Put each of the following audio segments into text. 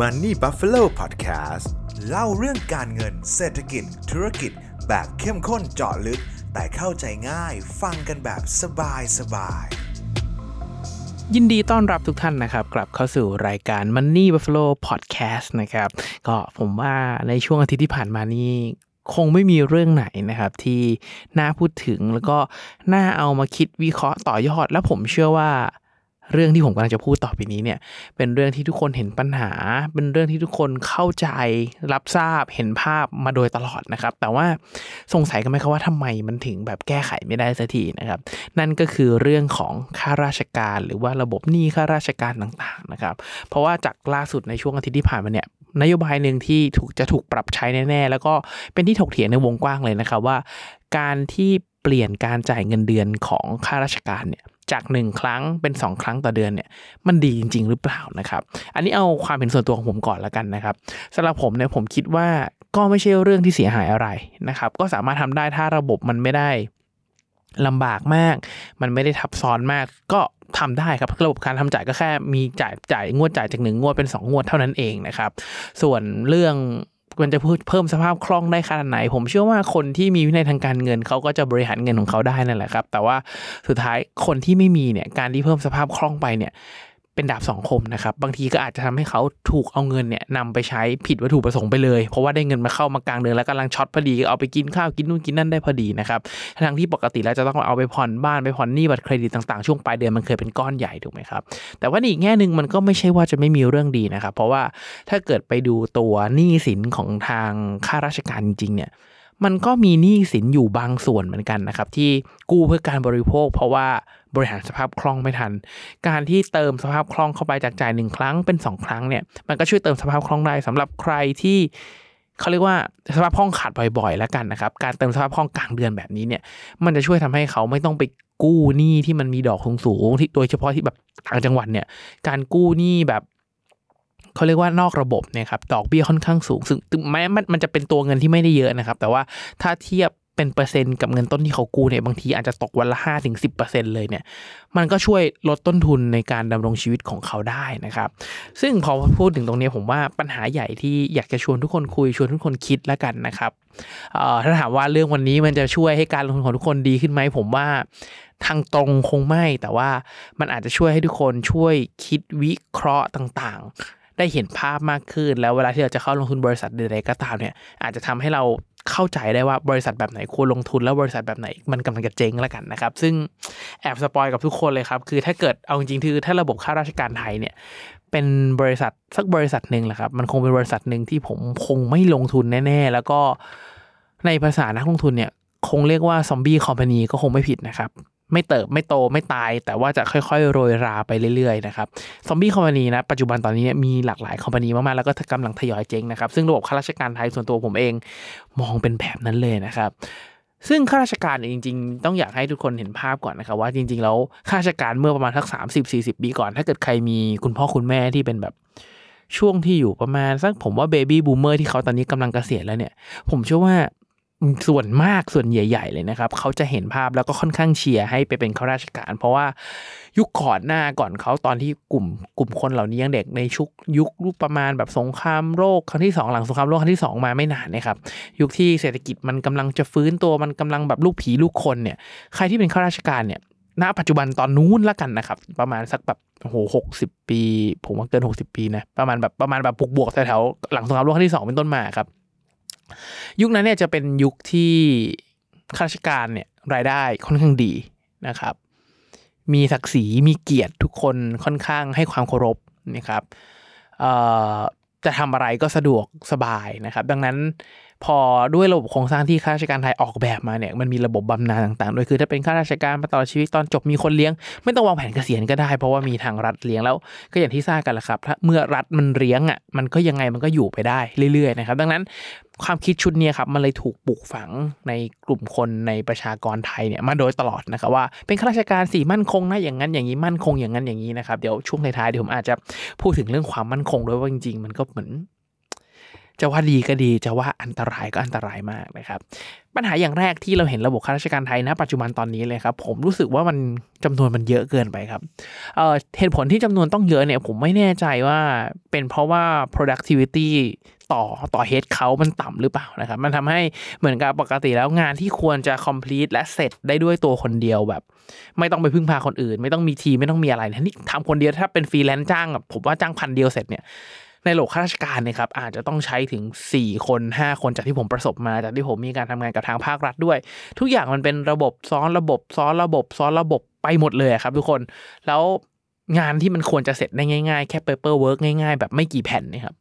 Money Buffalo Podcast เล่าเรื่องการเงินเศรษฐกิจ ธุรกิจ แบบเข้มข้นเจาะลึก แต่เข้าใจง่าย ฟังกันแบบสบายสบายยินดีต้อนรับทุกท่านนะครับ กลับเข้าสู่รายการ Money Buffalo Podcast นะครับ ก็ผมว่าในช่วงอาทิตย์ที่ผ่านมานี้คงไม่มีเรื่องไหนนะครับที่น่าพูดถึงแล้วก็น่าเอามาคิดวิเคราะห์ต่อยอด และผมเชื่อว่า เรื่องที่ผมกำลังจะพูดต่อไปนี้เนี่ย เป็นเรื่องที่ทุกคนเห็นปัญหา เป็นเรื่องที่ทุกคนเข้าใจ รับทราบเห็นภาพมาโดยตลอดนะครับ แต่ว่าสงสัยกันไหมครับว่าทำไมมันถึงแบบแก้ไขไม่ได้สักทีนะครับ นั่นก็คือเรื่องของข้าราชการหรือว่าระบบหนี้ข้าราชการต่างๆนะครับ เพราะว่าจากล่าสุดในช่วงอาทิตย์ที่ผ่านมาเนี่ยนโยบายหนึ่งที่ถูกจะถูกปรับใช้แน่ๆ แล้วก็เป็นที่ถกเถียงในวงกว้างเลยนะครับว่า การที่เปลี่ยนการจ่ายเงินเดือนของข้าราชการเนี่ย จากหนึ่งครั้งเป็นสองครั้งต่อเดือนเนี่ยมันดีจริง ๆ หรือเปล่านะครับ อันนี้เอาความเห็นส่วนตัวของผมก่อนแล้วกันนะครับสำหรับผมเนี่ยผมคิดว่าก็ไม่ใช่เรื่องที่เสียหายอะไรนะครับ ก็สามารถทำได้ถ้าระบบมันไม่ได้ลำบากมาก มันไม่ได้ทับซ้อนมาก ก็ทำได้ครับ ระบบการทำจ่ายก็แค่มีจ่ายจ่ายงวดจ่ายจากหนึ่งงวดเป็น 2 งวดเท่านั้นเองนะครับ ส่วนเรื่อง มันจะเพิ่มสภาพคล่องได้ขนาดไหน ผมเชื่อว่าคนที่มีวินัยทางการเงินเขาก็จะบริหารเงินของเขาได้นั่นแหละครับ แต่ว่าสุดท้ายคนที่ไม่มีเนี่ยการที่เพิ่มสภาพคล่องไปเนี่ย เป็นดาบสองคมนะครับ บางทีก็อาจจะทำให้เขาถูกเอาเงินเนี่ยนำไปใช้ผิดวัตถุประสงค์ไปเลย เพราะว่าได้เงินมาเข้ามากลางเดือนแล้วกำลังช็อตพอดีเอาไปกินข้าวกินนู่นกินนั่นได้พอดีนะครับทั้งที่ปกติแล้วจะต้องเอาไปผ่อนบ้านไปผ่อนหนี้บัตรเครดิตต่างๆช่วงปลายเดือนมันเคยเป็นก้อนใหญ่ถูกไหมครับแต่ว่าอีกแง่หนึ่งมันก็ไม่ใช่ว่าจะไม่มีเรื่องดีนะครับ เพราะว่าถ้าเกิดไปดูตัวหนี้สินของทางข้าราชการจริงๆเนี่ยมันก็มีหนี้สินอยู่บางส่วนเหมือนกันนะครับที่กู้เพื่อการบริโภค เพราะว่า บริหารสภาพคล่องไม่ทัน การที่เติมสภาพคล่องเข้าไปจากจ่ายหนึ่งครั้งเป็น 2 ครั้งเนี่ยมันก็ช่วยเติมสภาพคล่องได้สำหรับใครที่เขาเรียกว่าสภาพคล่องขาดบ่อยๆ แล้วกันนะครับ การเติมสภาพคล่องกลางเดือนแบบนี้เนี่ย มันจะช่วยทำให้เขาไม่ต้องไปกู้หนี้ที่มันมีดอกสูงๆที่โดยเฉพาะที่แบบต่างจังหวัดเนี่ย การกู้หนี้แบบเขาเรียกว่านอกระบบเนี่ยครับดอกเบี้ยค่อนข้างสูง ซึ่งแม้มันจะเป็นตัวเงินที่ไม่ได้เยอะนะครับ แต่ว่าถ้าเทียบ เป็นเปอร์เซ็นต์กับเงินต้นที่เขากู้เนี่ยบางทีอาจจะตกวันละห้าถึงสิเซ็นต์เลยเนี่ยมันก็ช่วยลดต้นทุนในการดำรงชีวิตของเขาได้นะครับ ซึ่งพอพูดถึงตรงนี้ผมว่าปัญหาใหญ่ที่อยากจะชวนทุกคนคุยชวนทุกคนคิดแล้วกันนะครับถ้าถามว่าเรื่องวันนี้มันจะช่วยให้การลงทุนของทุกคนดีขึ้นไหมผมว่าทางตรงคงไม่แต่ว่ามันอาจจะช่วยให้ทุกคนช่วยคิดวิเคราะห์ต่างๆ ได้เห็นภาพมากขึ้น แล้วเวลาที่เราจะเข้าลงทุนบริษัทใดๆก็ตามเนี่ยอาจจะทำให้เราเข้าใจได้ว่าบริษัทแบบไหนควรลงทุนแล้วบริษัทแบบไหนมันกำลังจะเจ๊งแล้วกันนะครับ ซึ่งแอบสปอยกับทุกคนเลยครับ คือถ้าเกิดเอาจริงๆคือถ้าระบบข้าราชการไทยเนี่ยเป็นบริษัทสักบริษัทหนึ่งแหละครับ มันคงเป็นบริษัทหนึ่งที่ผมคงไม่ลงทุนแน่ๆ แล้วก็ในภาษานักลงทุนเนี่ยคงเรียกว่าซอมบี้คอมพานีก็คงไม่ผิดนะครับ ไม่เติบไม่โตไม่ตาย แต่ว่าจะค่อยๆ โรยราไปเรื่อยๆนะครับซอมบี้คอมพานีนะปัจจุบันตอนนี้มีหลากหลายคอมพานีมากๆ แล้วก็กำลังทยอยเจ๊งนะครับซึ่งระบบข้าราชการไทยส่วนตัวผมเองมองเป็นแบบนั้นเลยนะครับซึ่งข้าราชการจริง ๆ ต้องอยากให้ทุกคนเห็นภาพก่อนนะครับว่าจริง ๆ แล้วข้าราชการเมื่อประมาณสักสามสิบสี่สิบปีก่อน ถ้าเกิดใครมีคุณพ่อคุณแม่ที่เป็นแบบช่วงที่อยู่ประมาณสักผมว่าเบบี้บูมเมอร์ที่เขาตอนนี้กำลังเกษียณแล้วเนี่ย ผมเชื่อว่า ส่วนมากส่วนใหญ่ ๆ เลยนะครับ เขาจะเห็นภาพแล้วก็ค่อนข้างเชียร์ให้ไปเป็นข้าราชการ เพราะว่ายุคก่อนหน้าก่อนเขาตอนที่กลุ่มกลุ่มคนเหล่านี้ยังเด็กในชุกยุครูปประมาณแบบสงครามโลกครั้งที่2หลังสงครามโลกครั้งที่ 2 มาไม่นานนะครับ ยุคที่เศรษฐกิจมันกำลังจะฟื้นตัวมันกำลังแบบลูกผีลูกคนเนี่ยใครที่เป็นข้าราชการเนี่ยณปัจจุบันตอนนู้นละกันนะครับ ประมาณสักแบบโอ้โหหกสิบปี ผมว่าเกินหกสิบปีนะประมาณแบบประมาณแบบบวกๆแถวๆหลังสงครามโลกครั้งที่สองเป็นต้นมาครับ ยุคนั้นเนี่ยจะเป็นยุคที่ข้าราชการเนี่ยรายได้ค่อนข้างดีนะครับ มีศักดิ์ศรีมีเกียรติทุกคนค่อนข้างให้ความเคารพนะครับจะทำอะไรก็สะดวกสบายนะครับ ดังนั้นพอด้วยระบบโครงสร้างที่ข้าราชการไทยออกแบบมาเนี่ยมันมีระบบบำนาญต่างๆโดยคือถ้าเป็นข้าราชการมาตลอดชีวิตตอนจบมีคนเลี้ยง ไม่ต้องวางแผนเกษียณก็ได้ เพราะว่ามีทางรัฐเลี้ยงแล้วก็อย่างที่ทราบกันแหละครับถ้าเมื่อรัฐมันเลี้ยงอะมันก็ยังไงมันก็อยู่ไปได้เรื่อยๆนะครับ ดังนั้น ความคิดชุดนี้ครับมันเลยถูกปลูกฝังในกลุ่มคนในประชากรไทยเนี่ยมาโดยตลอดนะครับว่าเป็นข้าราชการสี่มั่นคงนะอย่างนั้นอย่างนี้มั่นคงอย่างนั้นอย่างนี้นะครับเดี๋ยวช่วงท้ายๆเดี๋ยวผมอาจจะพูดถึงเรื่องความมั่นคงด้วยว่าจริงๆ มันก็เหมือน จะว่าดีก็ดีจะว่าอันตรายก็อันตรายมากนะครับ ปัญหาอย่างแรกที่เราเห็นระบบข้าราชการไทยณปัจจุบันตอนนี้เลยครับ ผมรู้สึกว่ามันจำนวนมันเยอะเกินไปครับเอ่อเหตุผลที่จำนวนต้องเยอะเนี่ย ผมไม่แน่ใจว่าเป็นเพราะว่า productivity ต่อต่อ head เขามันต่ำหรือเปล่านะครับ มันทำให้เหมือนกับปกติแล้วงานที่ควรจะ complete และเสร็จได้ด้วยตัวคนเดียวแบบ ไม่ต้องไปพึ่งพาคนอื่น ไม่ต้องมีทีไม่ต้องมีอะไรนะนี่ทำคนเดียวถ้าเป็นฟรีแลนซ์จ้างแบบผมว่าจ้างพันเดียวเสร็จเนี่ย ในโหลกข้าราชการเนี่ยครับอาจจะต้องใช้ถึง 4 คน 5 คนจากที่ผมประสบมา จากที่ผมมีการทำงานกับทางภาครัฐด้วย ทุกอย่างมันเป็นระบบซ้อนระบบ ซ้อนระบบ ซ้อนระบบไปหมดเลยครับ ทุกคนแล้วงานที่มันควรจะเสร็จได้ง่ายๆ แค่ paper work ง่ายๆ แบบไม่กี่แผ่นนะครับ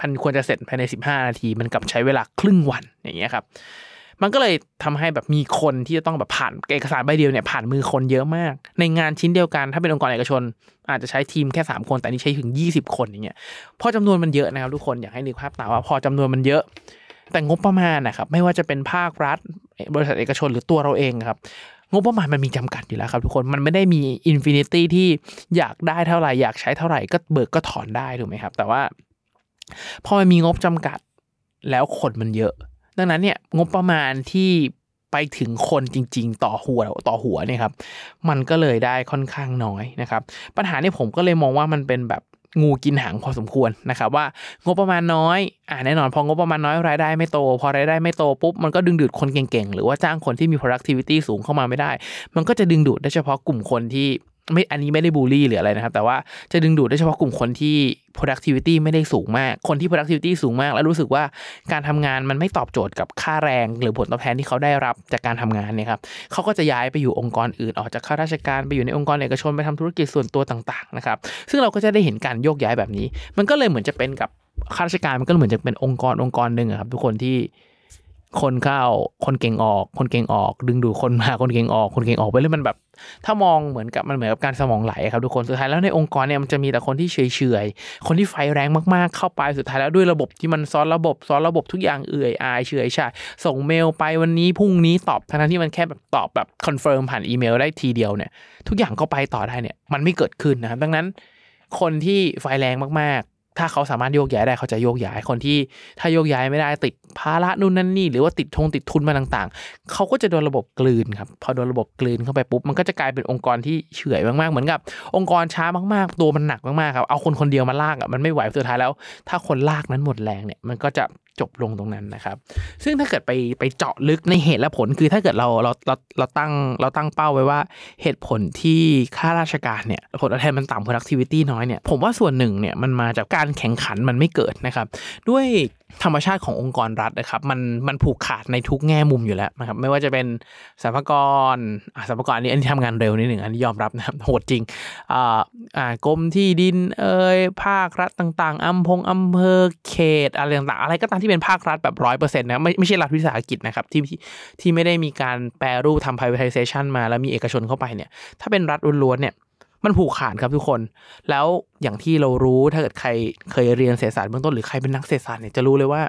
มันควรจะเสร็จภายใน 15 นาที มันกลับใช้เวลาครึ่งวันอย่างเงี้ยครับ มันก็เลยทำให้แบบมีคนที่จะต้องแบบผ่านเอกสารใบเดียวเนี่ยผ่านมือคนเยอะมาก ในงานชิ้นเดียวกันถ้าเป็นองค์กรเอกชน อาจจะใช้ทีมแค่ 3 คน แต่นี่ใช้ถึง 20 คนอย่างเงี้ยพอจำนวนมันเยอะนะครับทุกคนอยากให้นึกภาพตามว่าพอจำนวนมันเยอะ แต่งบประมาณนะครับไม่ว่าจะเป็นภาครัฐ บริษัทเอกชนหรือตัวเราเองครับงบประมาณมันมีจำกัดอยู่แล้วครับทุกคนมันไม่ได้มี infinity ที่อยากได้เท่าไหร่อยากใช้เท่าไหร่ก็เบิกก็ถอนได้ถูกไหมครับ แต่ว่าพอมันมีงบจำกัดแล้วคนมันเยอะ ดังนั้นเนี่ยงบประมาณที่ไปถึงคนจริง ๆ ต่อหัวต่อหัวเนี่ยครับ มันก็เลยได้ค่อนข้างน้อยนะครับ ปัญหาเนี่ยผมก็เลยมองว่ามันเป็นแบบงูกินหางพอสมควรนะครับว่างบประมาณน้อยอ่าแน่นอนพองบประมาณน้อยรายได้ไม่โต พอรายได้ไม่โตปุ๊บมันก็ดึงดูดคนเก่งๆ หรือว่าจ้างคนที่มี productivity สูงเข้ามาไม่ได้ มันก็จะดึงดูดได้เฉพาะกลุ่มคนที่ ไม่อันนี้ไม่ได้บูลลี่หรืออะไรนะครับ แต่ว่าจะดึงดูดได้เฉพาะกลุ่มคนที่ productivity ไม่ได้สูงมาก คนที่ productivity สูงมาก แล้วรู้สึกว่าการทำงานมันไม่ตอบโจทย์กับค่าแรง หรือผลตอบแทนที่เขาได้รับจากการทำงานเนี่ยครับเขาก็จะย้ายไปอยู่องค์กรอื่นออกจากข้าราชการไปอยู่ในองค์กรเอกชนไปทำธุรกิจส่วนตัวต่างๆนะครับซึ่งเราก็จะได้เห็นการโยกย้ายแบบนี้ มันก็เลยเหมือนจะเป็นกับข้าราชการมันก็เหมือนจะเป็นองค์กรองค์กรหนึ่งครับทุกคนที่ คนเข้าคนเก่งออก คนเก่งออก ดึงดูดคนมาคนเก่งออก คนเก่งออกไปเรื่อยมันแบบ ถ้ามองเหมือนกับมันเหมือนกับการสมองไหลครับทุกคนสุดท้ายแล้วในองค์กรเนี่ยมันจะมีแต่คนที่เฉยเฉยๆคนที่ไฟแรงมากๆเข้าไปสุดท้ายแล้วด้วยระบบที่มันซ้อนระบบซ้อนระบบทุกอย่างเอื่อยอายเฉยชาส่งเมลไปวันนี้พรุ่งนี้ตอบทั้งที่มันแค่แบบตอบแบบ confirm ผ่านอีเมลได้ทีเดียวเนี่ยทุกอย่างก็ไปต่อได้เนี่ยมันไม่เกิดขึ้นนะครับดังนั้นคนที่ไฟแรงมากๆ ถ้าเขาสามารถโยกย้ายได้เขาจะโยกย้ายคนที่ ถ้าโยกย้ายไม่ได้ติดภาระนู่นนั่นนี่หรือว่าติดทงติดทุนมาต่างๆ เขาก็จะโดนระบบกลืนครับพอโดนระบบกลืนเข้าไปปุ๊บมันก็จะกลายเป็นองค์กรที่เฉื่อยมากๆเหมือนกับ องค์กรช้ามากๆ ตัวมันหนักมากๆครับเอาคนคนเดียวมาลากอะมันไม่ไหวสุดท้ายแล้ว ถ้าคนลากนั้นหมดแรงเนี่ยมันก็จะ จบลงตรงนั้นนะครับ ซึ่งถ้าเกิดไปไปเจาะลึกในเหตุและผลคือถ้าเกิดเราเราเราเราตั้งเราตั้งเป้าไว้ว่าเหตุผลที่ข้าราชการเนี่ยผลตอบแทนมันต่ำ productivity น้อยเนี่ยผมว่าส่วนหนึ่งเนี่ยมันมาจากการแข่งขันมันไม่เกิดนะครับ ด้วยธรรมชาติขององค์กรรัฐนะครับมันมันผูกขาดในทุกแง่มุมอยู่แล้วนะครับไม่ว่าจะเป็นสรรพากรอะสรรพากรอันนี้อันนี้ทำงานเร็วนิดหนึ่งอันนี้ยอมรับนะครับโหดจริงอ่าอ่ากรมที่ดินเอ่ยภาครัฐต่าง ๆอำพงอำเภอเขตอะไรต่างๆ อะไรก็ตามที่เป็นภาครัฐแบบร้อยเปอร์เซ็นต์นะไม่ไม่ใช่รัฐวิสาหกิจนะครับที่ที่ที่ไม่ได้มีการแปรรูปทำ privatization มาแล้วมีเอกชนเข้าไปเนี่ย ถ้าเป็นรัฐล้วนๆเนี่ยมันผูกขาดครับทุกคน แล้วอย่างที่เรารู้ถ้าเกิดใครเคยเรียนเศรษฐศาสตร์เบื้องต้นหรือใครเป็นนักเศรษฐศาสตร์เนี่ยจะรู้เลยว่า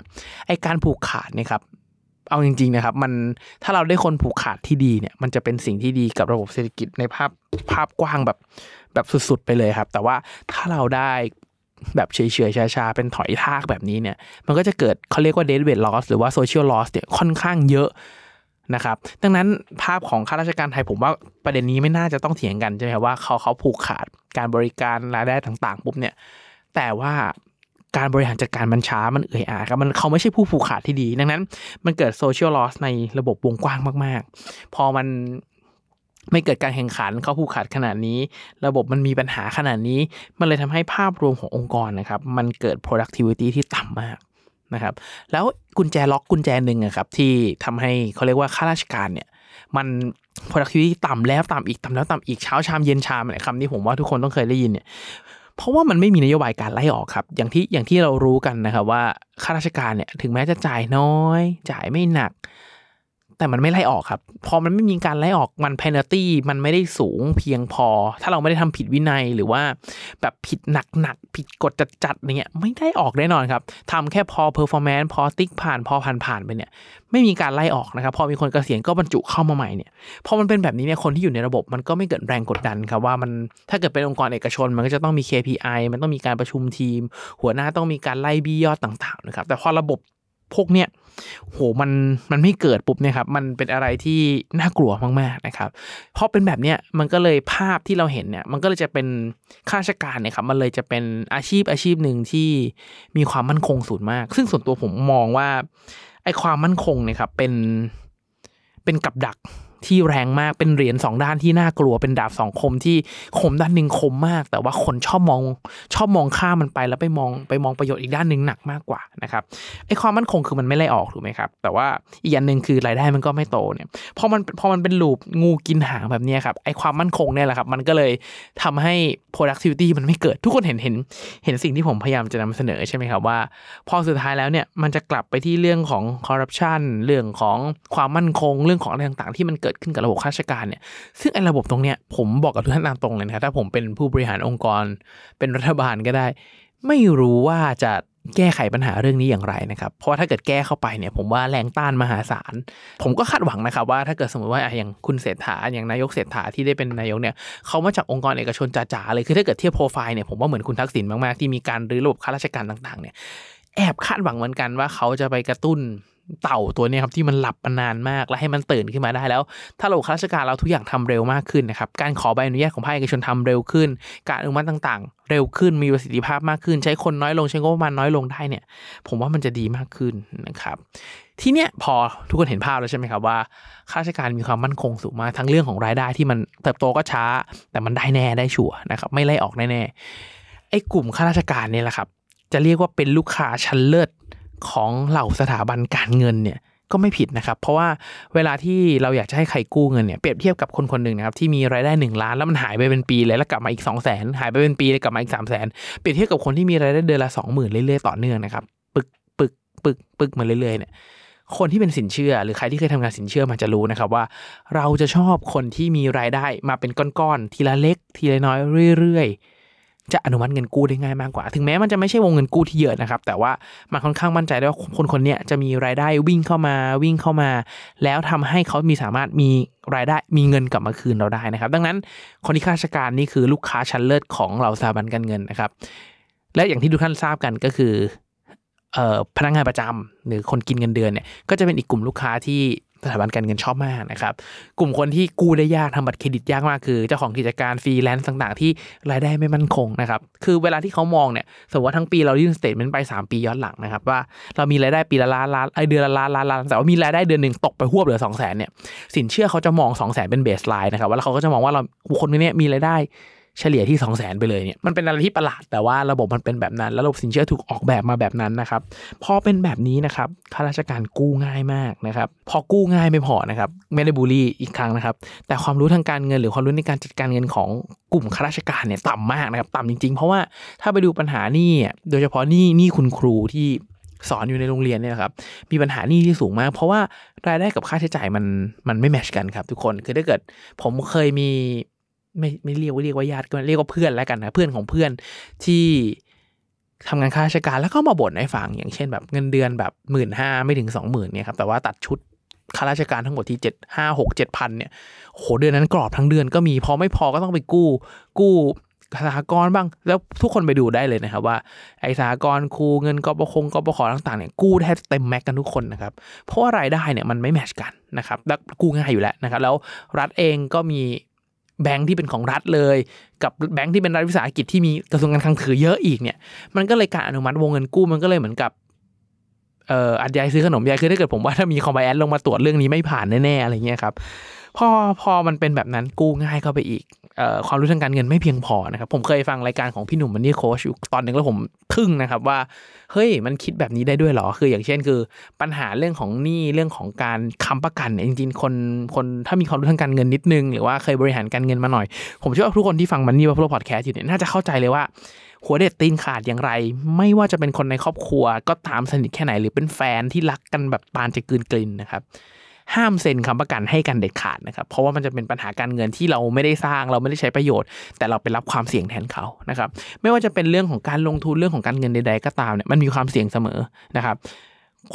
ไอการผูกขาดเนี่ยครับเอาจริงๆนะครับมันถ้าเราได้คนผูกขาดที่ดีเนี่ยมันจะเป็นสิ่งที่ดีกับระบบเศรษฐกิจในภาพภาพกว้างแบบแบบสุดๆไปเลยครับ แต่ว่าถ้าเราได้ แบบเฉยๆชาๆเป็นถอยทากแบบนี้เนี่ย มันก็จะเกิดเขาเรียกว่า dead weight loss หรือว่า social loss เนี่ยค่อนข้างเยอะนะครับดังนั้นภาพของข้าราชการไทยผมว่าประเด็นนี้ไม่น่าจะต้องเถียงกันใช่ไหมว่าเขาเขาผูกขาดการบริการรายได้ต่างๆปุ๊บเนี่ยแต่ว่าการบริหารจัดการมันช้ามันเอื่อยอาครับมันเขาไม่ใช่ผู้ผูกขาดที่ดี ดังนั้น มันเกิด social loss ในระบบวงกว้างมาก ๆ พอมัน ไม่เกิดการแข่งขันเขาผูกขาดขนาดนี้ ระบบมันมีปัญหาขนาดนี้ มันเลยทำให้ภาพรวมขององค์กรนะครับ มันเกิด productivity ที่ต่ำมากนะครับ แล้วกุญแจล็อกกุญแจหนึ่งอะครับที่ทำให้เขาเรียกว่าข้าราชการเนี่ย มัน productivity ต่ำแล้วต่ำอีกต่ำแล้วต่ำอีกเช้าชามเย็นชามอะไรคำนี้ผมว่าทุกคนต้องเคยได้ยินเนี่ยเพราะว่ามันไม่มีนโยบายการไล่ออกครับ อย่างที่อย่างที่เรารู้กันนะครับว่าข้าราชการเนี่ยถึงแม้จะจ่ายน้อย จ่ายไม่หนัก แต่มันไม่ไล่ออกครับ พอมันไม่มีการไล่ออกมัน penalty มันไม่ได้สูงเพียงพอ ถ้าเราไม่ได้ทำผิดวินัยหรือว่า แบบผิดหนักๆผิดกฎจัดๆอะไรเงี้ยไม่ได้ออกแน่นอนครับทำแค่พอ performance พอติ๊กผ่านพอผ่านผ่านไปเนี่ย ไม่มีการไล่ออกนะครับ พอมีคนเกษียณก็บรรจุเข้ามาใหม่เนี่ยพอมันเป็นแบบนี้เนี่ยคนที่อยู่ในระบบมันก็ไม่เกิดแรงกดดันครับว่ามันถ้าเกิดเป็นองค์กรเอกชนมันก็จะต้องมี KPI มันต้องมีการประชุมทีม หัวหน้าต้องมีการไล่บี้ยอดต่างๆนะครับแต่พอระบบ พวกเนี้ยโหมันมันไม่เกิดปุ๊บเนี่ยครับมันเป็นอะไรที่น่ากลัวมากๆนะครับพอเป็นแบบเนี้ยมันก็เลยภาพที่เราเห็นเนี่ยมันก็เลยจะเป็นข้าราชการเนี่ยครับมันเลยจะเป็นอาชีพอาชีพหนึ่งที่มีความมั่นคงสูงมาก ซึ่งส่วนตัวผมมองว่าไอ้ความมั่นคงเนี่ยครับเป็นเป็นกับดัก ที่แรงมากเป็นเหรียญสองด้านที่น่ากลัวเป็นดาบสองคมที่คมด้านหนึ่งคมมาก แต่ว่าคนชอบมองชอบมองข้ามมันไปแล้วไปมองไปมองประโยชน์อีกด้านหนึ่งหนักมากกว่านะครับไอ้ความมั่นคงคือมันไม่ไล่ออกถูกไหมครับ แต่ว่าอีกอย่างหนึ่งคือรายได้มันก็ไม่โตเนี่ยพอมันพอมันเป็นลูปงูกินหางแบบนี้ครับไอ้ความมั่นคงเนี่ยแหละครับ มันก็เลยทำให้ productivity มันไม่เกิดทุกคนเห็นเห็นเห็นสิ่งที่ผมพยายามจะนำเสนอใช่ไหมครับว่า พอสุดท้ายแล้วเนี่ยมันจะกลับไปที่เรื่องของ corruption เรื่องของความมั่นคงเรื่องของอะไรต่างๆ ที่มันเกิดขึ้นกับระบบข้าราชการเนี่ยซึ่งไอ้ระบบตรงเนี้ยผมบอกกับทุกท่านตามตรงเลยนะครับถ้าผมเป็นผู้บริหารองค์กร เป็นรัฐบาลก็ได้ ไม่รู้ว่าจะแก้ไขปัญหาเรื่องนี้อย่างไรนะครับ เพราะว่าถ้าเกิดแก้เข้าไปเนี่ย ผมว่าแรงต้านมหาศาล ผมก็คาดหวังนะครับว่าถ้าเกิดสมมติว่าอย่างคุณเศรษฐาอย่างนายกเศรษฐาที่ได้เป็นนายกเนี่ยเขามาจากองค์กรเอกชนจ๋าๆเลย คือถ้าเกิดเทียบโปรไฟล์เนี่ยผมว่าเหมือนคุณทักษิณมากๆที่มีการรื้อระบบข้าราชการต่างๆเนี่ยแอบคาดหวังเหมือนกันว่าเขาจะไปกระตุ้น เต่าตัวนี้ครับที่มันหลับมานานมาก แล้วให้มันตื่นขึ้นมาได้แล้ว ถ้าเระบบข้าราชการเราทุกอย่างทำเร็วมากขึ้นนะครับการขอใบอนุญาตของภาคเอกชนทำเร็วขึ้น การอนุมัติต่างๆ เร็วขึ้นมีประสิทธิภาพมากขึ้น ใช้คนน้อยลงใช้งบประมาณน้อยลงได้เนี่ย ผมว่ามันจะดีมากขึ้นนะครับทีเนี้ยพอทุกคนเห็นภาพแล้วใช่ไหมครับว่าข้าราชการมีความมั่นคงสูงมากทั้งเรื่องของรายได้ที่มันเติบโตก็ช้า แต่มันได้แน่ได้ชัวนะครับไม่ไล่ออกแน่ๆไอ้กลุ่มข้าราชการเนี่ยแหละครับจะเรียกว่าเป็นลูกค้าชั้นเลิศ ของเหล่าสถาบันการเงินเนี่ยก็ไม่ผิดนะครับ เพราะว่าเวลาที่เราอยากจะให้ใครกู้เงินเนี่ยเปรียบเทียบกับคนคนหนึ่งนะครับที่มีรายได้ 1 ล้านแล้วมันหายไปเป็นปีเลยแล้วกลับมาอีก 2 0 0 0 0นหายไปเป็นปีเลยกลับมาอีก 3 0 0 0 0นเปรียบเทียบกับคนที่มีรายได้เดือนละ 20,000 เรื่อยๆต่อเนื่องนะครับปึกปึกปึกปึกมาเรื่อยๆเนี่ยคนที่เป็นสินเชื่อ หรือใครที่เคยทำงานสินเชื่อมันจะรู้นะครับว่า เราจะชอบคนที่มีรายได้มาเป็นก้อนๆทีละเล็ก ทีละน้อยเรื่อยๆ จะอนุมัติเงินกู้ได้ง่ายมากกว่า ถึงแม้มันจะไม่ใช่วงเงินกู้ที่เยอะนะครับ แต่ว่ามันค่อนข้างมั่นใจได้ว่าคนคนนี้จะมีรายได้วิ่งเข้ามาวิ่งเข้ามา แล้วทำให้เขามีสามารถมีรายได้มีเงินกลับมาคืนเราได้นะครับ ดังนั้นคนที่ข้าราชการนี่คือลูกค้าชั้นเลิศของเราสถาบันการเงินนะครับ และอย่างที่ทุกท่านทราบกันก็คือพนักงานประจำหรือคนกินเงินเดือนเนี่ยก็จะเป็นอีกกลุ่มลูกค้าที่ สถาบันการเงินชอบมากนะครับ กลุ่มคนที่กู้ได้ยากทำบัตรเครดิตยากมากคือเจ้าของกิจการฟรีแลนซ์ต่างๆ ที่รายได้ไม่มั่นคงนะครับ คือเวลาที่เขามองเนี่ยสมมติว่าทั้งปีเรายื่น statement ไป 3 ปีย้อนหลังนะครับ ว่าเรามีรายได้ปีละล้านล้านเดือนละล้านล้านล้านแต่ว่ามีรายได้เดือนหนึ่งตกไปหวบเหลือ2 0 0 0 0นเนี่ยสินเชื่อเขาจะมอง 2 0 0 0 0นเป็น baseline นะครับว่าเขาก็จะมองว่าเราคนนี้มีรายได้ เฉลี่ยที่ 2 0 0 0 0นไปเลยเนี่ยมันเป็นอะไรที่ประหลาดแต่ว่าระบบมันเป็นแบบนั้น ระบบสินเชื่อถูกออกแบบมาแบบนั้นนะครับพอเป็นแบบนี้นะครับข้าราชการกู้ง่ายมากนะครับพอกู้ง่ายไม่พอนะครับไม่ได้บูลลี่อีกครั้งนะครับ แต่ความรู้ทางการเงินหรือความรู้ในการจัดการเงินของกลุ่มข้าราชการเนี่ยต่ำมากนะครับต่ำจริงๆ เพราะว่าถ้าไปดูปัญหานี่โดยเฉพาะนี่นี่คุณครูที่สอนอยู่ในโรงเรียนเนี่ยครับมีปัญหานี่ที่สูงมาก เพราะว่ารายได้กับค่าใช้จ่ายมันมันไม่แมชกันครับทุกคนคือถ้าเกิดผมเคยมี ไม่ไม่เรียกว่าเรียกว่าญาติก็เรียกว่าเพื่อนแล้วกันนะเพื่อนของเพื่อนที่ทำงานข้าราชการแล้วก็มาบ่นให้ฟังอย่างเช่นแบบเงินเดือนแบบหมื่นห้าไม่ถึงสองหมื่นเนี่ยครับแต่ว่าตัดชุดข้าราชการทั้งหมดที่เจ็ดห้าหกเจ็ดพันเนี่ยโหเดือนนั้นกรอบทั้งเดือนก็มีพอไม่พอก็ต้องไปกู้ กู้สหกรณ์บ้างแล้วทุกคนไปดูได้เลยนะครับว่า ไอ้สหกรณ์ครูเงินกบคงกบขต่างๆเนี่ยกู้แทบเต็มแม็กกันทุกคนนะครับเพราะว่ารายได้เนี่ยมันไม่แมชกันนะครับแล้วกู้ง่ายอยู่แล้วนะครับแล้วรัฐเองก็มี แบงค์ที่เป็นของรัฐเลย กับแบงค์ที่เป็นรัฐวิสาหกิจที่มีกระทรวงการคลังถือเยอะอีกเนี่ย มันก็เลยการอนุมัติวงเงินกู้มันก็เลยเหมือนกับเอ่ออัดยายซื้อขนมยายคือถ้าเกิดผมว่าถ้ามีคอมไบแอนลงมาตรวจเรื่องนี้ไม่ผ่านแน่ๆอะไรเงี้ยครับ พอพอมันเป็นแบบนั้นกู้ง่ายเข้าไปอีกความรู้ทางการเงินไม่เพียงพอนะครับผมเคยฟังรายการของพี่หนุ่มมันนี่โค้ชอยู่ตอนหนึ่งแล้วผมทึ่งนะครับว่าเฮ้ยมันคิดแบบนี้ได้ด้วยหรอคืออย่างเช่นคือ ปัญหาเรื่องของหนี้เรื่องของการค้ำประกันเนี่ยจริงๆคนคนถ้ามีความรู้ทางการเงินนิดนึง หรือว่าเคยบริหารการเงินมาหน่อย ผมเชื่อว่าทุกคนที่ฟังมันนี่ว่าพวกพอดแคสต์อยู่เนี่ยน่าจะเข้าใจเลยว่าหัวเด็ดตีนขาดอย่างไร ไม่ว่าจะเป็นคนในครอบครัว ก็ตามสนิทแค่ไหนหรือเป็นแฟนที่รักกันแบบปานจะกืนกลินนะครับ ห้ามเซ็นคำประกันให้กันเด็ดขาดนะครับเพราะว่ามันจะเป็นปัญหาการเงินที่เราไม่ได้สร้างเราไม่ได้ใช้ประโยชน์ แต่เราไปรับความเสี่ยงแทนเขานะครับไม่ว่าจะเป็นเรื่องของการลงทุนเรื่องของการเงินใด ๆ ก็ตามเนี่ยมันมีความเสี่ยงเสมอนะครับ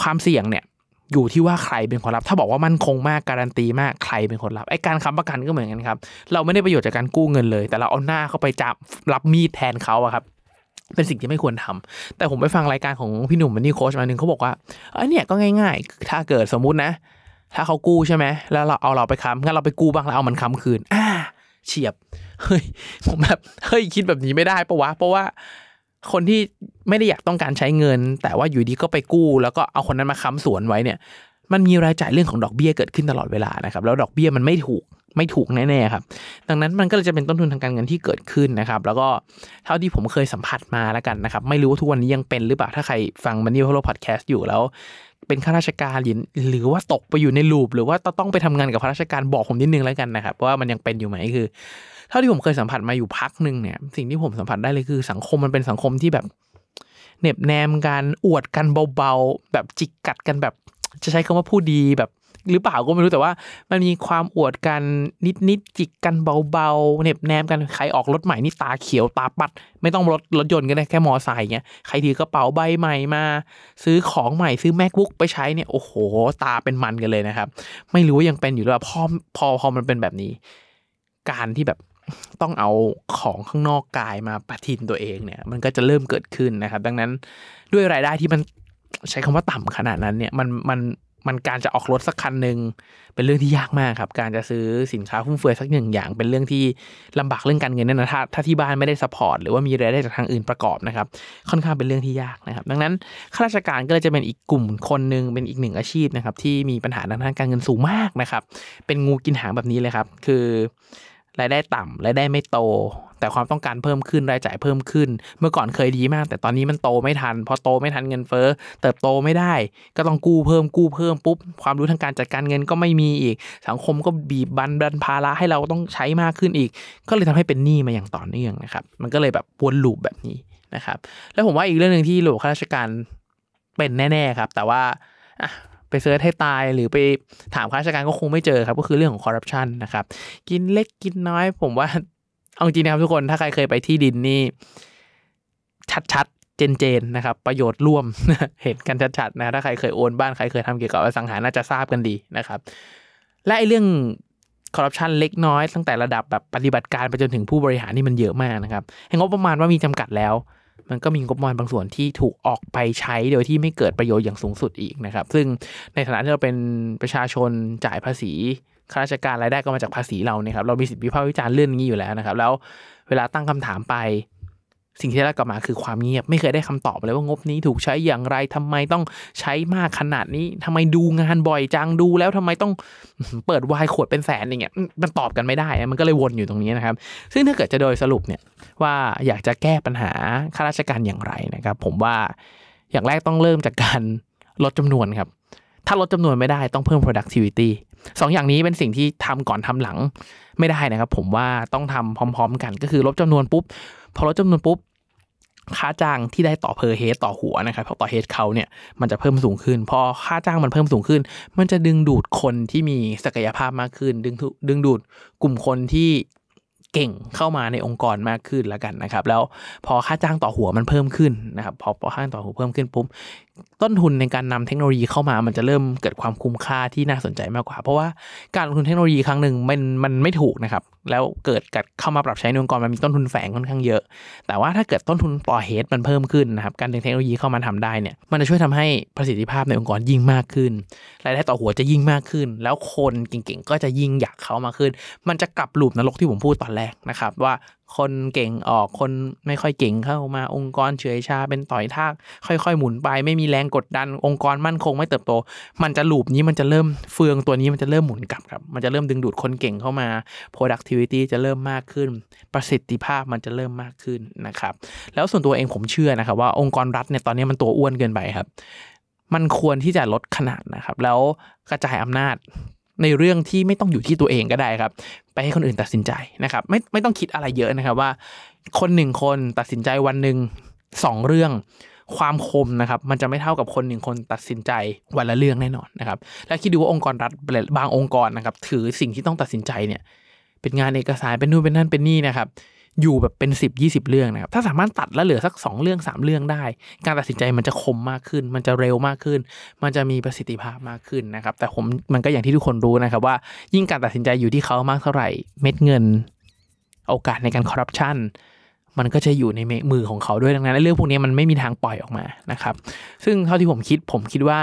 ความเสี่ยงเนี่ยอยู่ที่ว่าใครเป็นคนรับ ถ้าบอกว่ามั่นคงมากการันตีมากใครเป็นคนรับไอ้การค้ำประกันก็เหมือนกันครับ เราไม่ได้ประโยชน์จากการกู้เงินเลย แต่เราเอาหน้าเข้าไปจับรับมีดแทนเขาอะครับเป็นสิ่งที่ไม่ควรทำแต่ผมไปฟังรายการของพี่หนุ่มมันนี่โค้ชมาหนึ่งเขาบอกว่าเอ้ยเนี่ยก็ง่ายๆ ถ้าเกิดสมมุตินะ ถ้าเขากู้ใช่ไหมแล้วเราเอาเราไปค้ำงั้นเราไปกู้บ้างแล้วเอามันค้ำคืน อ่า เฉียบ เฮ้ย ผมแบบ เฮ้ย คิดแบบนี้ไม่ได้ปะวะ เพราะว่าคนที่ไม่ได้อยากต้องการใช้เงิน แต่ว่าอยู่ดีก็ไปกู้ แล้วก็เอาคนนั้นมาค้ำสวนไว้เนี่ย มันมีรายจ่ายเรื่องของดอกเบี้ยเกิดขึ้นตลอดเวลานะครับ แล้วดอกเบี้ยมันไม่ถูก ไม่ถูกแน่ๆครับ ดังนั้นมันก็เลยจะเป็นต้นทุนทางการเงินที่เกิดขึ้นนะครับ แล้วก็เท่าที่ผมเคยสัมผัสมาแล้วกันนะครับ ไม่รู้ว่าทุกวันนี้ยังเป็นหรือเปล่า ถ้าใครฟังมันนี่พ o โลพอดแคสต์อยู่แล้ว เป็นข้าราชการหรือหรือว่าตกไปอยู่ในลูป หรือว่าต้องไปทำงานกับข้าราชการบอกผมนิดนึงแล้วกันนะครับว่ามันยังเป็นอยู่ไหมคือ เท่าที่ผมเคยสัมผัสมาอยู่พักหนึ่งเนี่ย สิ่งที่ผมสัมผัสได้เลยคือ สังคมมันเป็นสังคมที่แบบเหน็บแนมกันอวดกันเบาๆแบบจิกกัดกันแบบจะใช้คำว่าพูดดีแบบ หรือเปล่าก็ไม่รู้แต่ว่า มันมีความอวดกันนิดๆจิกกันเบาๆเน็บแนมกันใครออกรถใหม่นี่ตาเขียวตาปัด ไม่ต้องรถรถยนต์ก็ได้แค่มอไซค์เงี้ยใครถือกระเป๋าใบใหม่มา ซื้อของใหม่ซื้อ macbook ไปใช้เนี่ยโอ้โห ตาเป็นมันกันเลยนะครับ ไม่รู้ว่ายังเป็นอยู่หรือเปล่าพอพอพอมันเป็นแบบนี้ การที่แบบต้องเอาของข้างนอกกายมาประทินตัวเองเนี่ย มันก็จะเริ่มเกิดขึ้นนะครับ ดังนั้นด้วยรายได้ที่มันใช้คำว่าต่ำขนาดนั้นเนี่ยมันมัน มันการจะออกรถสักคันหนึ่งเป็นเรื่องที่ยากมากครับ การจะซื้อสินค้าฟุ่มเฟือยสักหนึ่งอย่าง เป็นเรื่องที่ลำบากเรื่องการเงินเนี่ยนะถ้าถ้าที่บ้านไม่ได้สปอร์ตหรือว่ามีรายได้จากทางอื่นประกอบนะครับ ค่อนข้างเป็นเรื่องที่ยากนะครับ ดังนั้นข้าราชการก็เลยจะเป็นอีกกลุ่มคนหนึ่งเป็นอีกหนึ่งอาชีพนะครับ ที่มีปัญหาทางด้านการเงินสูงมากนะครับ เป็นงูกินหางแบบนี้เลยครับ คือรายได้ต่ำรายได้ไม่โต แต่ความต้องการเพิ่มขึ้นรายจ่ายเพิ่มขึ้น เมื่อก่อนเคยดีมาก แต่ตอนนี้มันโตไม่ทัน พอโตไม่ทันเงินเฟ้อเติบโตไม่ได้ ก็ต้องกู้เพิ่มกู้เพิ่มปุ๊บความรู้ทางการจัดการเงินก็ไม่มีอีก สังคมก็บีบบันดันภาระให้เราต้องใช้มากขึ้นอีก ก็เลยทำให้เป็นหนี้มาอย่างต่อเนื่องนะครับมันก็เลยแบบวนลูปแบบนี้นะครับแล้วผมว่าอีกเรื่องหนึ่งที่หลวงข้าราชการเป็นแน่ๆครับ แต่ว่าไป search ให้ตายหรือไปถามข้าราชการก็คงไม่เจอครับ ก็คือเรื่องของคอร์รัปชันนะครับ กินเล็กกินน้อยผมว่า เอาจริงนะครับทุกคนถ้าใครเคยไปที่ดินนี่ ชัดๆ เจนๆนะครับ ประโยชน์ร่วมเห็นกันชัดๆนะถ้าใครเคยโอนบ้านใครเคยทำเกี่ยวกับอสังหาน่าจะทราบกันดีนะครับ และไอ้เรื่องคอร์รัปชันเล็กน้อยตั้งแต่ระดับแบบปฏิบัติการไปจนถึงผู้บริหารนี่มันเยอะมากนะครับให้งบประมาณว่ามีจำกัดแล้ว มันก็มีงบประมาณบางส่วนที่ถูกออกไปใช้โดยที่ไม่เกิดประโยชน์อย่างสูงสุดอีกนะครับ ซึ่งในฐานะที่เราเป็นประชาชนจ่ายภาษี ข้าราชการรายได้ก็มาจากภาษีเราเนี่ยครับเรามีสิทธิวิพากษ์วิจารณ์เรื่องนี้อยู่แล้วนะครับ แล้วเวลาตั้งคำถามไป สิ่งที่ได้กลับมาคือความเงียบไม่เคยได้คำตอบเลยว่างบนี้ถูกใช้อย่างไรทำไมต้องใช้มากขนาดนี้ทำไมดูงานบ่อยจังดูแล้วทำไมต้องเปิดวายขวดเป็นแสนอย่างเงี้ยมันตอบกันไม่ได้ มันก็เลยวนอยู่ตรงนี้นะครับ ซึ่งถ้าเกิดจะโดยสรุปเนี่ยว่าอยากจะแก้ปัญหาข้าราชการอย่างไรนะครับ ผมว่าอย่างแรกต้องเริ่มจากการลดจำนวนครับ ถ้าลดจำนวนไม่ได้ต้องเพิ่ม productivity สองอย่างนี้เป็นสิ่งที่ทำก่อนทำหลังไม่ได้นะครับ ผมว่าต้องทำพร้อม ๆ กัน ก็คือลดจำนวนปุ๊บ พอลดจำนวนปุ๊บค่าจ้างที่ได้ต่อ per head ต่อหัวนะครับเพราะต่อ head เขาเนี่ยมันจะเพิ่มสูงขึ้น พอค่าจ้างมันเพิ่มสูงขึ้น มันจะดึงดูดคนที่มีศักยภาพมากขึ้น ดึงดึงดูดกลุ่มคนที่เก่งเข้ามาในองค์กรมากขึ้นแล้วกันนะครับ แล้วพอค่าจ้างต่อหัวมันเพิ่มขึ้นนะครับพอพอค่าจ้างต่อหัวเพิ่มขึ้นปุ๊บต้นทุนในการนำเทคโนโลยีเข้ามา มันจะเริ่มเกิดความคุ้มค่าที่น่าสนใจมากกว่า เพราะว่าการลงทุนเทคโนโลยีครั้งหนึ่งมันมันไม่ถูกนะครับ แล้วเกิดกัดเข้ามาปรับใช้ในองค์กรมันมีต้นทุนแฝงค่อนข้างเยอะ แต่ว่าถ้าเกิดต้นทุนต่อเฮดมันเพิ่มขึ้นนะครับ การดึงเทคโนโลยีเข้ามาทำได้เนี่ย มันจะช่วยทำให้ประสิทธิภาพในองค์กรยิ่งมากขึ้น รายได้ต่อหัวจะยิ่งมากขึ้น แล้วคนเก่งๆก็จะยิ่งอยากเข้ามาขึ้น มันจะกลับลูปนรกที่ผมพูดตอนแรกนะครับว่า คนเก่งออกคนไม่ค่อยเก่งเข้ามาองค์กรเฉยชาเป็นต่อยทากค่อยๆ หมุนไป ไม่มีแรงกดดันองค์กรมั่นคงไม่เติบโต มันจะลูปนี้มันจะเริ่มเฟืองตัวนี้มันจะเริ่มหมุนกลับครับมันจะเริ่มดึงดูดคนเก่งเข้ามา productivity จะเริ่มมากขึ้น ประสิทธิภาพมันจะเริ่มมากขึ้นนะครับแล้วส่วนตัวเองผมเชื่อนะครับว่าองค์กรรัฐเนี่ยตอนนี้มันตัวอ้วนเกินไปครับ มันควรที่จะลดขนาดนะครับ แล้วกระจายอำนาจ ในเรื่องที่ไม่ต้องอยู่ที่ตัวเองก็ได้ครับ ไปให้คนอื่นตัดสินใจนะครับไม่ไม่ต้องคิดอะไรเยอะนะครับว่า คนหนึ่งคนตัดสินใจวันหนึ่งสองเรื่องความคมนะครับมันจะไม่เท่ากับคนหนึ่งคนตัดสินใจวันละเรื่องแน่นอนนะครับและคิดดูว่าองค์กรรัฐบางองค์กรนะครับถือสิ่งที่ต้องตัดสินใจเนี่ยเป็นงานเอกสารเป็นนู่นเป็นนั่นเป็นนี่นะครับ อยู่แบบเป็น 10 20 เรื่องนะครับ ถ้าสามารถตัดแล้วเหลือสัก 2 เรื่อง 3 เรื่องได้ การตัดสินใจมันจะคมมากขึ้น มันจะเร็วมากขึ้น มันจะมีประสิทธิภาพมากขึ้นนะครับ แต่ผมมันก็อย่างที่ทุกคนรู้นะครับว่ายิ่งการตัดสินใจอยู่ที่เขามากเท่าไหร่ เม็ดเงิน โอกาสในการคอร์รัปชันมันก็จะอยู่ในมือของเขาด้วยดังนั้นเรื่องพวกนี้มันไม่มีทางปล่อยออกมานะครับ ซึ่งเท่าที่ผมคิดผมคิดว่า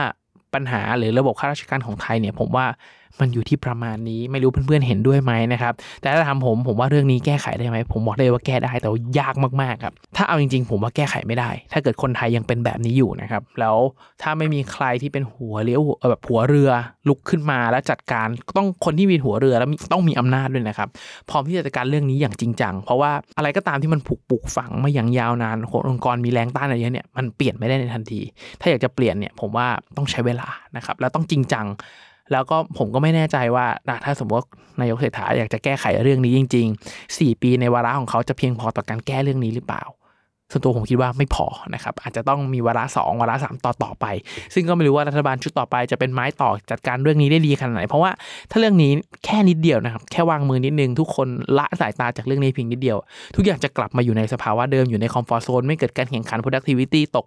ปัญหาหรือระบบข้าราชการของไทยเนี่ยผมว่า มันอยู่ที่ประมาณนี้ไม่รู้เพื่อนๆเห็นด้วยไหมนะครับ แต่ถ้าทำผมผมว่าเรื่องนี้แก้ไขได้ไหมผมบอกเลยว่าแก้ได้แต่ยากมากๆครับถ้าเอาจริงๆ ผมว่าแก้ไขไม่ได้ ถ้าเกิดคนไทยยังเป็นแบบนี้อยู่นะครับแล้วถ้าไม่มีใครที่เป็นหัวเลี้ยวแบบหัวเรือลุกขึ้นมาแล้วจัดการต้องคนที่มีหัวเรือแล้วต้องมีอำนาจด้วยนะครับพร้อมที่จะจัดการเรื่องนี้อย่างจริงจังเพราะว่าอะไรก็ตามที่มันผูกปลูกฝังมาอย่างยาวนานองค์กรมีแรงต้านอะไรเยอะเนี่ยมันเปลี่ยนไม่ได้ในทันที ถ้าอยากจะเปลี่ยนเนี่ยผมว่าต้องใช้เวลานะครับแล้วต้องจริงจัง แล้วก็ผมก็ไม่แน่ใจว่าถ้าสมมติว่านายกเศรษฐาอยากจะแก้ไขเรื่องนี้จริง ๆ 4 ปีในวาระของเขาจะเพียงพอต่อการแก้เรื่องนี้หรือเปล่าส่วนตัวผมคิดว่าไม่พอนะครับ อาจจะต้องมีวาระสองวาระสามต่อต่อไป ซึ่งก็ไม่รู้ว่ารัฐบาลชุดต่อไปจะเป็นไม้ต่อจัดการเรื่องนี้ได้ดีขนาดไหน เพราะว่าถ้าเรื่องนี้แค่นิดเดียวนะครับ แค่วางมือนิดนึง ทุกคนละสายตาจากเรื่องนี้เพียงนิดเดียว ทุกอย่างจะกลับมาอยู่ในสภาวะเดิมอยู่ในคอมฟอร์ทโซนไม่เกิดการแข่งขัน productivity ตก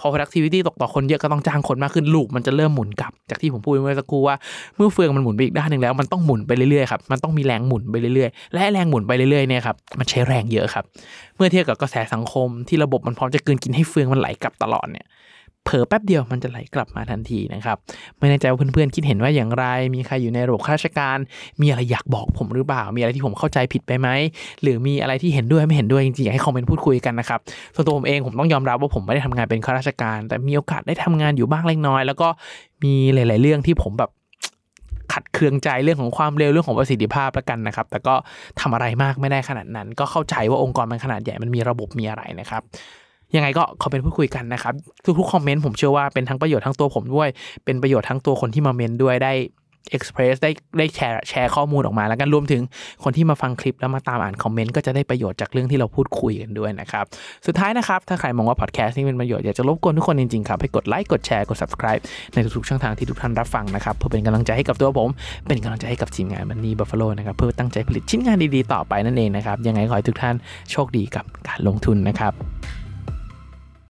พอ productivity ตกต่อคนเยอะก็ต้องจ้างคนมากขึ้นลูกมันจะเริ่มหมุนกลับ จากที่ผมพูดเมื่อสักครู่ว่าเมื่อเฟืองมันหมุนไปอีกด้านหนึ่งแล้ว มันต้องหมุนไปเรื่อยๆครับมันต้องมีแรงหมุนไปเรื่อยๆและแรงหมุนไปเรื่อยๆเนี่ยครับมันใช้แรงเยอะครับ เมื่อเทียบกับกระแสสังคมที่ระบบมันพร้อมจะกินกินให้เฟืองมันไหลกลับตลอดเนี่ย เผลอแป๊บเดียวมันจะไหลกลับมาทันทีนะครับ ไม่แน่ใจว่าเพื่อนๆคิดเห็นว่าอย่างไร มีใครอยู่ในระบบข้าราชการ มีอะไรอยากบอกผมหรือเปล่า มีอะไรที่ผมเข้าใจผิดไปไหม หรือมีอะไรที่เห็นด้วยไม่เห็นด้วยจริงๆอยากให้คอมเมนต์พูดคุยกันนะครับ ส่วนตัวผมเองผมต้องยอมรับว่าผมไม่ได้ทำงานเป็นข้าราชการ แต่มีโอกาสได้ทำงานอยู่บ้างเล็กน้อย แล้วก็มีหลาย ๆ เรื่องที่ผมแบบขัดเคืองใจเรื่องของความเร็วเรื่องของประสิทธิภาพแล้วกันนะครับ แต่ก็ทำอะไรมากไม่ได้ขนาดนั้น ก็เข้าใจว่าองค์กรมันขนาดใหญ่มันมีระบบมีอะไรนะครับ ยังไงก็คอมเมนต์พูดคุยกันนะครับ ทุกๆคอมเมนต์ผมเชื่อว่าเป็นทั้งประโยชน์ทั้งตัวผมด้วย เป็นประโยชน์ทั้งตัวคนที่มาเมนด้วยได้เอ็กซ์เพรสได้ได้แชร์แชร์ข้อมูลออกมาแล้วกันรวมถึงคนที่มาฟังคลิปแล้วมาตามอ่านคอมเมนต์ก็จะได้ประโยชน์จากเรื่องที่เราพูดคุยกันด้วยนะครับ สุดท้ายนะครับ ถ้าใครมองว่าพอดแคสต์นี้เป็นประโยชน์ อยากจะรบกวนทุกคนจริงๆครับให้กดไลค์กดแชร์กด subscribe ในทุกๆช่องทางที่ทุกท่านรับฟังนะครับ เพื่อเป็นกำลังใจให้กับตัวผม เป็นกำลังใจให้กับทีมงาน Money Buffalo นะครับเพื่อตั้งใจผลิตชิ้นงานดีๆต่อไปนั่นเองนะครับยังไงขอให้ทุกท่านโชคดีกับการลงทุนนะครับ